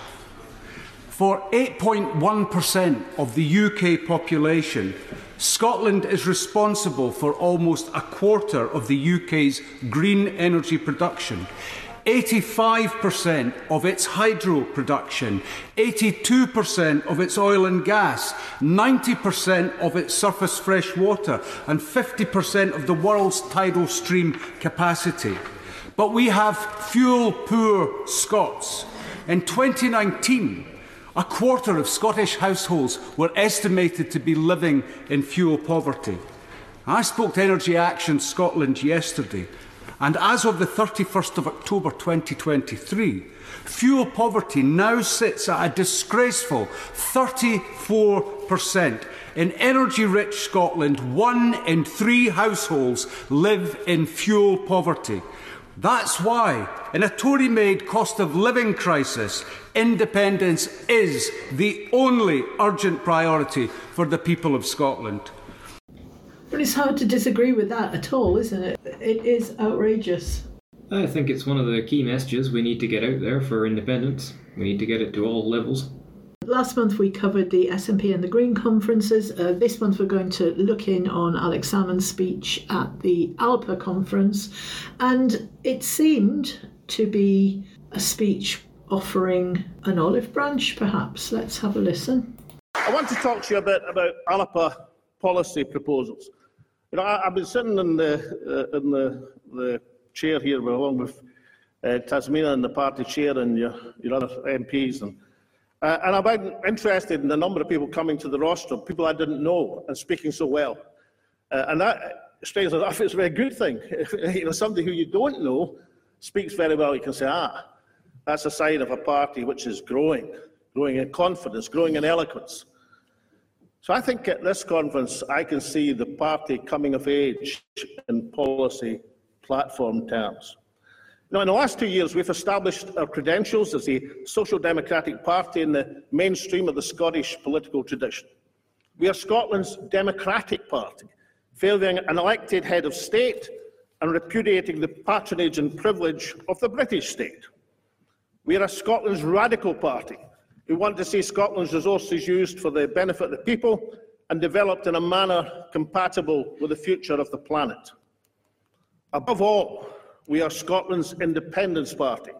For 8.1% of the UK population, Scotland is responsible for almost a quarter of the UK's green energy production. 85% of its hydro production, 82% of its oil and gas, 90% of its surface fresh water, and 50% of the world's tidal stream capacity. But we have fuel poor Scots. In 2019, a quarter of Scottish households were estimated to be living in fuel poverty. I spoke to Energy Action Scotland yesterday, And as of the 31st of October 2023, fuel poverty now sits at a disgraceful 34%. In energy-rich Scotland, one in three households live in fuel poverty. That's why, in a Tory made cost of living crisis, independence is the only urgent priority for the people of Scotland. But it's hard to disagree with that at all, isn't it? It is outrageous. I think it's one of the key messages we need to get out there for independence. We need to get it to all levels. Last month we covered the SNP and the Green conferences. Uh, this month we're going to look in on Alex Salmond's speech at the Alba conference, and it seemed to be a speech offering an olive branch, perhaps. Let's have a listen. I want to talk to you a bit about Alba policy proposals. You know, I, have been sitting in the uh, in the, the chair here along with uh, Tasmina and the party chair and your, your other MPs and uh, and I've been interested in the number of people coming to the rostrum, people I didn't know, and speaking so well. Uh, and that, strangely enough, is a very good thing. you know, somebody who you don't know speaks very well, you can say, ah, that's a sign of a party which is growing, growing in confidence, growing in eloquence. So I think at this conference, I can see the party coming of age in policy platform terms. Now, in the last two years, we've established our credentials as a social democratic party in the mainstream of the Scottish political tradition. We are Scotland's democratic party, favouring an elected head of state and repudiating the patronage and privilege of the British state. We are Scotland's radical party who want to see Scotland's resources used for the benefit of the people and developed in a manner compatible with the future of the planet. Above all, we are Scotland's independence party,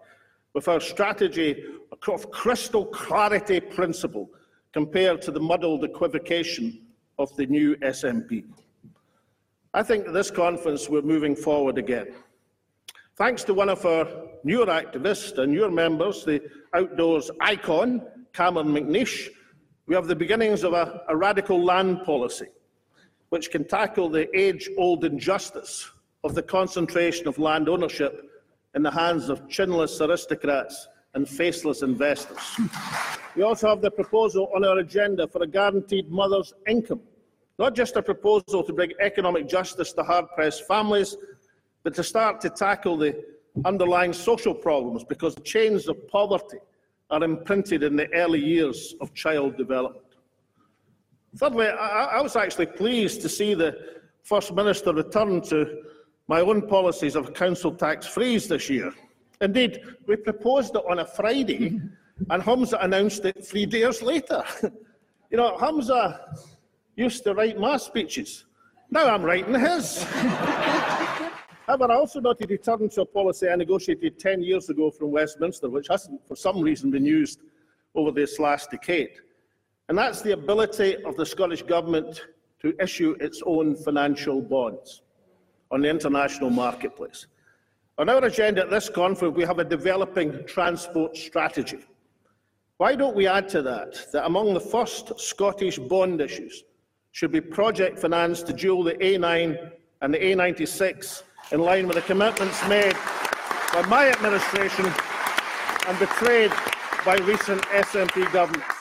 with our strategy of crystal clarity principle compared to the muddled equivocation of the new SNP. I think at this conference we're moving forward again. Thanks to one of our newer activists and newer members, the outdoors icon, Cameron McNeish, we have the beginnings of a, a radical land policy which can tackle the age-old injustice of the concentration of land ownership in the hands of chinless aristocrats and faceless investors. We also have the proposal on our agenda for a guaranteed mother's income, not just a proposal to bring economic justice to hard-pressed families, but to start to tackle the underlying social problems because the chains of poverty are imprinted in the early years of child development. Thirdly, I, I was actually pleased to see the First Minister return to my own policies of council tax freeze this year. Indeed, we proposed it on a Friday, and Humza announced it three days later. you know, Humza used to write my speeches. Now I'm writing his. However, I also noted he turned to a policy I negotiated 10 years ago from Westminster, which hasn't, for some reason, been used over this last decade. And that's the ability of the Scottish Government to issue its own financial bonds on the international marketplace. On our agenda at this conference, we have a developing transport strategy. Why don't we add to that that among the first Scottish bond issues should be project finance to dual the A9 and the A96 in line with the commitments made by my administration and betrayed by recent SNP governments.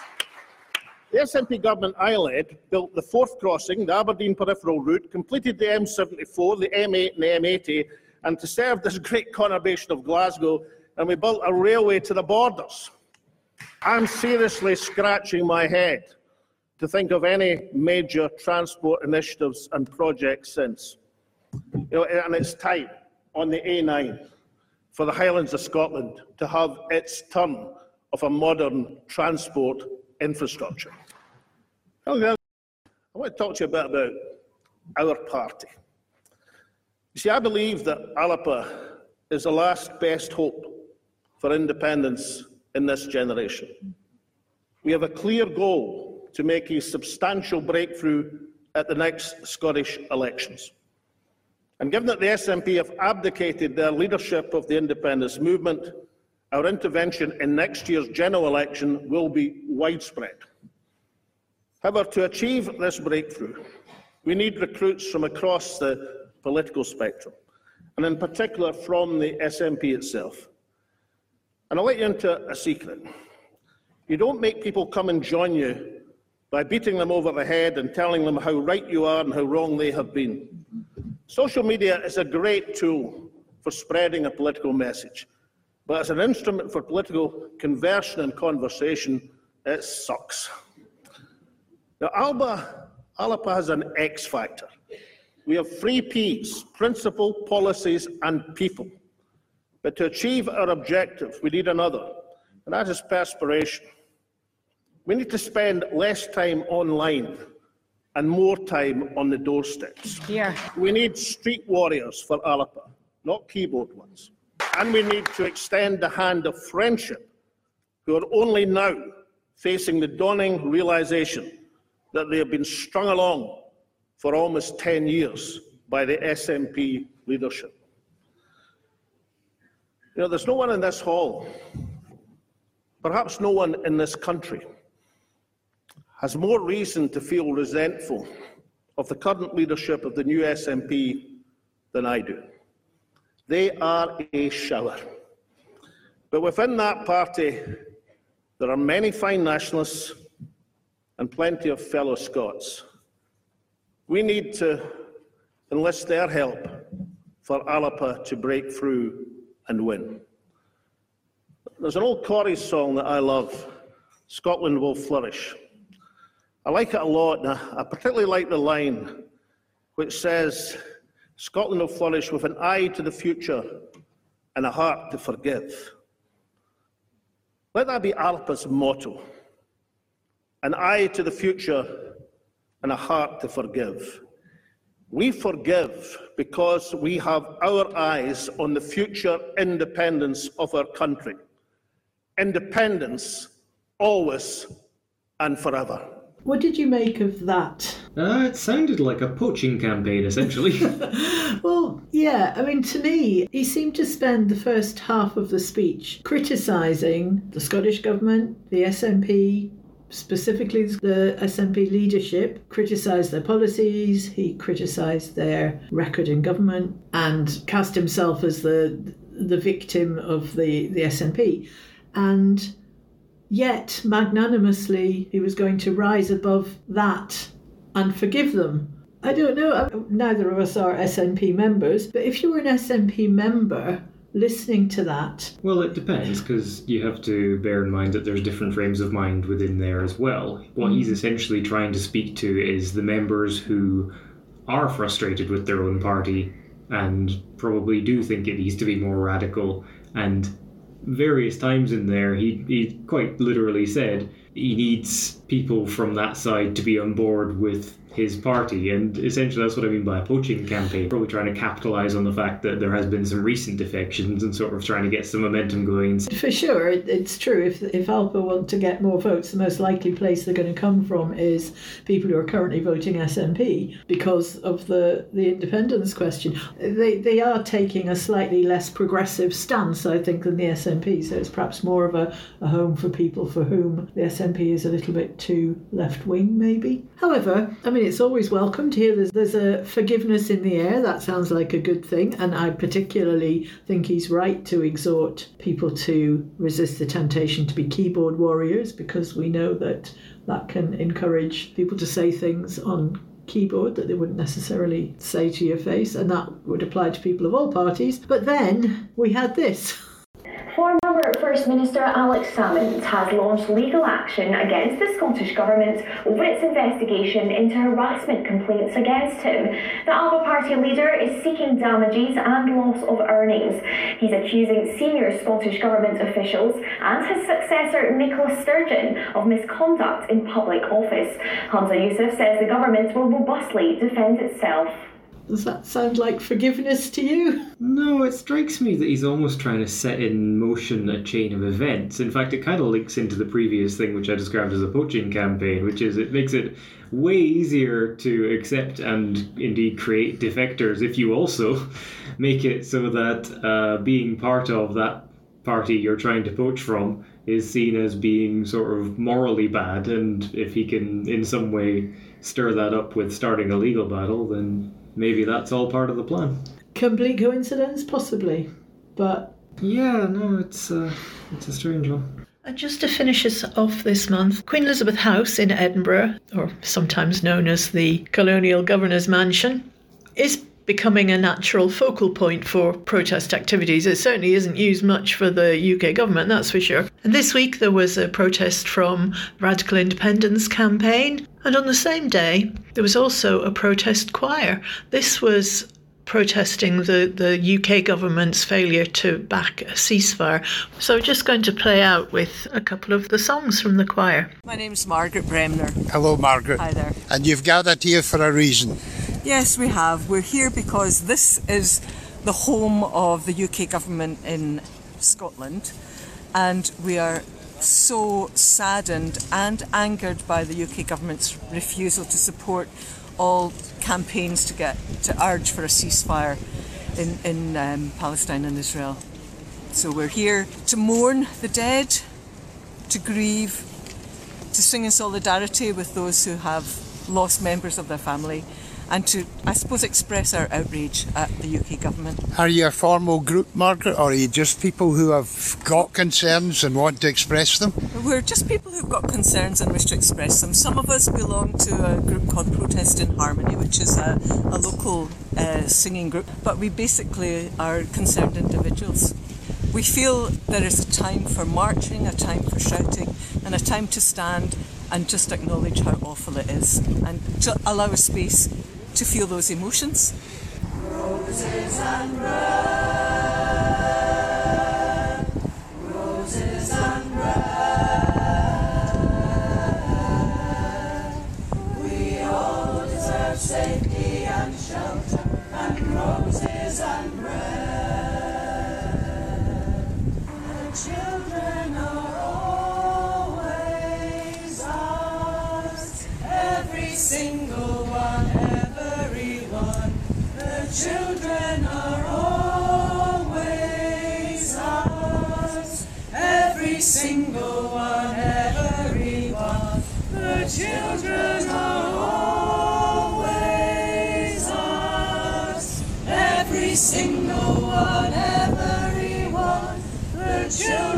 The SNP government I led built the fourth crossing, the Aberdeen peripheral route, completed the M74, the M8 and the M80, and to serve this great conurbation of Glasgow, and we built a railway to the borders. I'm seriously scratching my head to think of any major transport initiatives and projects since. You know, and it's time on the A9 for the Highlands of Scotland to have its turn of a modern transport infrastructure. I want to talk to you a bit about our party. You see, I believe that Alba is the last best hope for independence in this generation. We have a clear goal to make a substantial breakthrough at the next Scottish elections. And given that the SNP have abdicated their leadership of the independence movement, our intervention in next year's general election will be widespread. However, to achieve this breakthrough, we need recruits from across the political spectrum, and in particular from the SNP itself. And I'll let you into a secret. You don't make people come and join you by beating them over the head and telling them how right you are and how wrong they have been. Social media is a great tool for spreading a political message, but as an instrument for political conversion and conversation, it sucks. Now, Alba, Alapa has an X factor. We have three P's principle, policies, and people. But to achieve our objective, we need another, and that is perspiration. We need to spend less time online and more time on the doorsteps. Yeah. We need street warriors for Alba, not keyboard ones. And we need to extend the hand of friendship, who are only now facing the dawning realization that they have been strung along for almost 10 years by the SNP leadership. You know, there's no one in this hall, perhaps no one in this country, has more reason to feel resentful of the current leadership of the new SNP than I do. They are a shower. But within that party, there are many fine nationalists and plenty of fellow Scots. We need to enlist their help for Alba to break through and win. There's an old Corrie song that I love Scotland will flourish. I like it a lot, I particularly like the line which says, Scotland will flourish with an eye to the future and a heart to forgive. Let that be Alba's motto an eye to the future and a heart to forgive. We forgive because we have our eyes on the future independence of our country. Independence, always and forever. What did you make of that? Uh, it sounded like a poaching campaign, essentially. well, yeah, I mean, to me, he seemed to spend the first half of the speech criticising the Scottish Government, the SNP, specifically the SNP leadership, criticised their policies, he criticised their record in government, and cast himself as the the victim of the, the SNP. And Yet, magnanimously, he was going to rise above that and forgive them. I don't know, neither of us are SNP members, but if you were an SNP member listening to that. Well, it depends because you have to bear in mind that there's different frames of mind within there as well. What mm. he's essentially trying to speak to is the members who are frustrated with their own party and probably do think it needs to be more radical and various times in there, he, he quite literally said he needs people from that side to be on board with his party. And essentially, that's what I mean by a poaching campaign. Probably trying to capitalise on the fact that there has been some recent defections and sort of trying to get some momentum going. For sure, it's true. If, if Alba want to get more votes, the most likely place they're going to come from is people who are currently voting SNP because of the, the independence question. They, they are taking a slightly less progressive stance, I think, than the SNP. So it's perhaps more of a, a home for people for whom the SNP is a little bit too left wing, maybe. However, I mean, it's always welcome to hear there's, there's a forgiveness in the air. That sounds like a good thing. And I particularly think he's right to exhort people to resist the temptation to be keyboard warriors because we know that that can encourage people to say things on keyboard that they wouldn't necessarily say to your face, and that would apply to people of all parties. But then we had this. First Minister Alex Salmond has launched legal action against the Scottish Government over its investigation into harassment complaints against him. The Alba Party leader is seeking damages and loss of earnings. He's accusing senior Scottish Government officials and his successor Nicola Sturgeon of misconduct in public office. Humza Yousaf says the government will robustly defend itself. Does that sound like forgiveness to you? No, it strikes me that he's almost trying to set in motion a chain of events. In fact, it kind of links into the previous thing which I described as a poaching campaign, which is it makes it way easier to accept and indeed create defectors if you also make it so that uh, being part of that party you're trying to poach from is seen as being sort of morally bad, and if he can in some way stir that up with starting a legal battle, then maybe that's all part of the plan. Complete coincidence, possibly, but yeah, no, it's uh, it's a strange one. And just to finish us off this month, Queen Elizabeth House in Edinburgh, or sometimes known as the Colonial Governor's Mansion, is becoming a natural focal point for protest activities. It certainly isn't used much for the UK government, that's for sure. And this week there was a protest from Radical Independence campaign, and on the same day there was also a protest choir. This was protesting the, the UK government's failure to back a ceasefire. So we're just going to play out with a couple of the songs from the choir. My name's Margaret Bremner. Hello, Margaret. Hi there. And you've gathered here for a reason. Yes, we have. We're here because this is the home of the UK government in Scotland, and we are so saddened and angered by the UK government's refusal to support all campaigns to get to urge for a ceasefire in in um, Palestine and Israel. So we're here to mourn the dead, to grieve, to sing in solidarity with those who have lost members of their family, and to, I suppose, express our outrage at the UK government. Are you a formal group, Margaret, or are you just people who have got concerns and want to express them? We're just people who've got concerns and wish to express them. Some of us belong to a group called Protest in Harmony, which is a, a local uh, singing group, but we basically are concerned individuals. We feel there is a time for marching, a time for shouting, and a time to stand and just acknowledge how awful it is and to allow a space to feel those emotions. The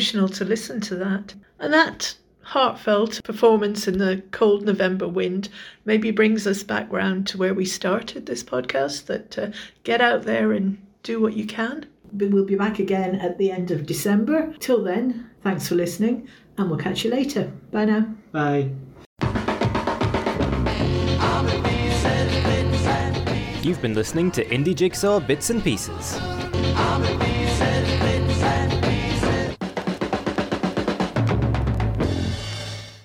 emotional to listen to that. And that heartfelt performance in the cold November wind maybe brings us back round to where we started this podcast that uh, get out there and do what you can. We'll be back again at the end of December. Till then, thanks for listening and we'll catch you later. Bye now. Bye. You've been listening to Indie Jigsaw Bits and Pieces. I'm a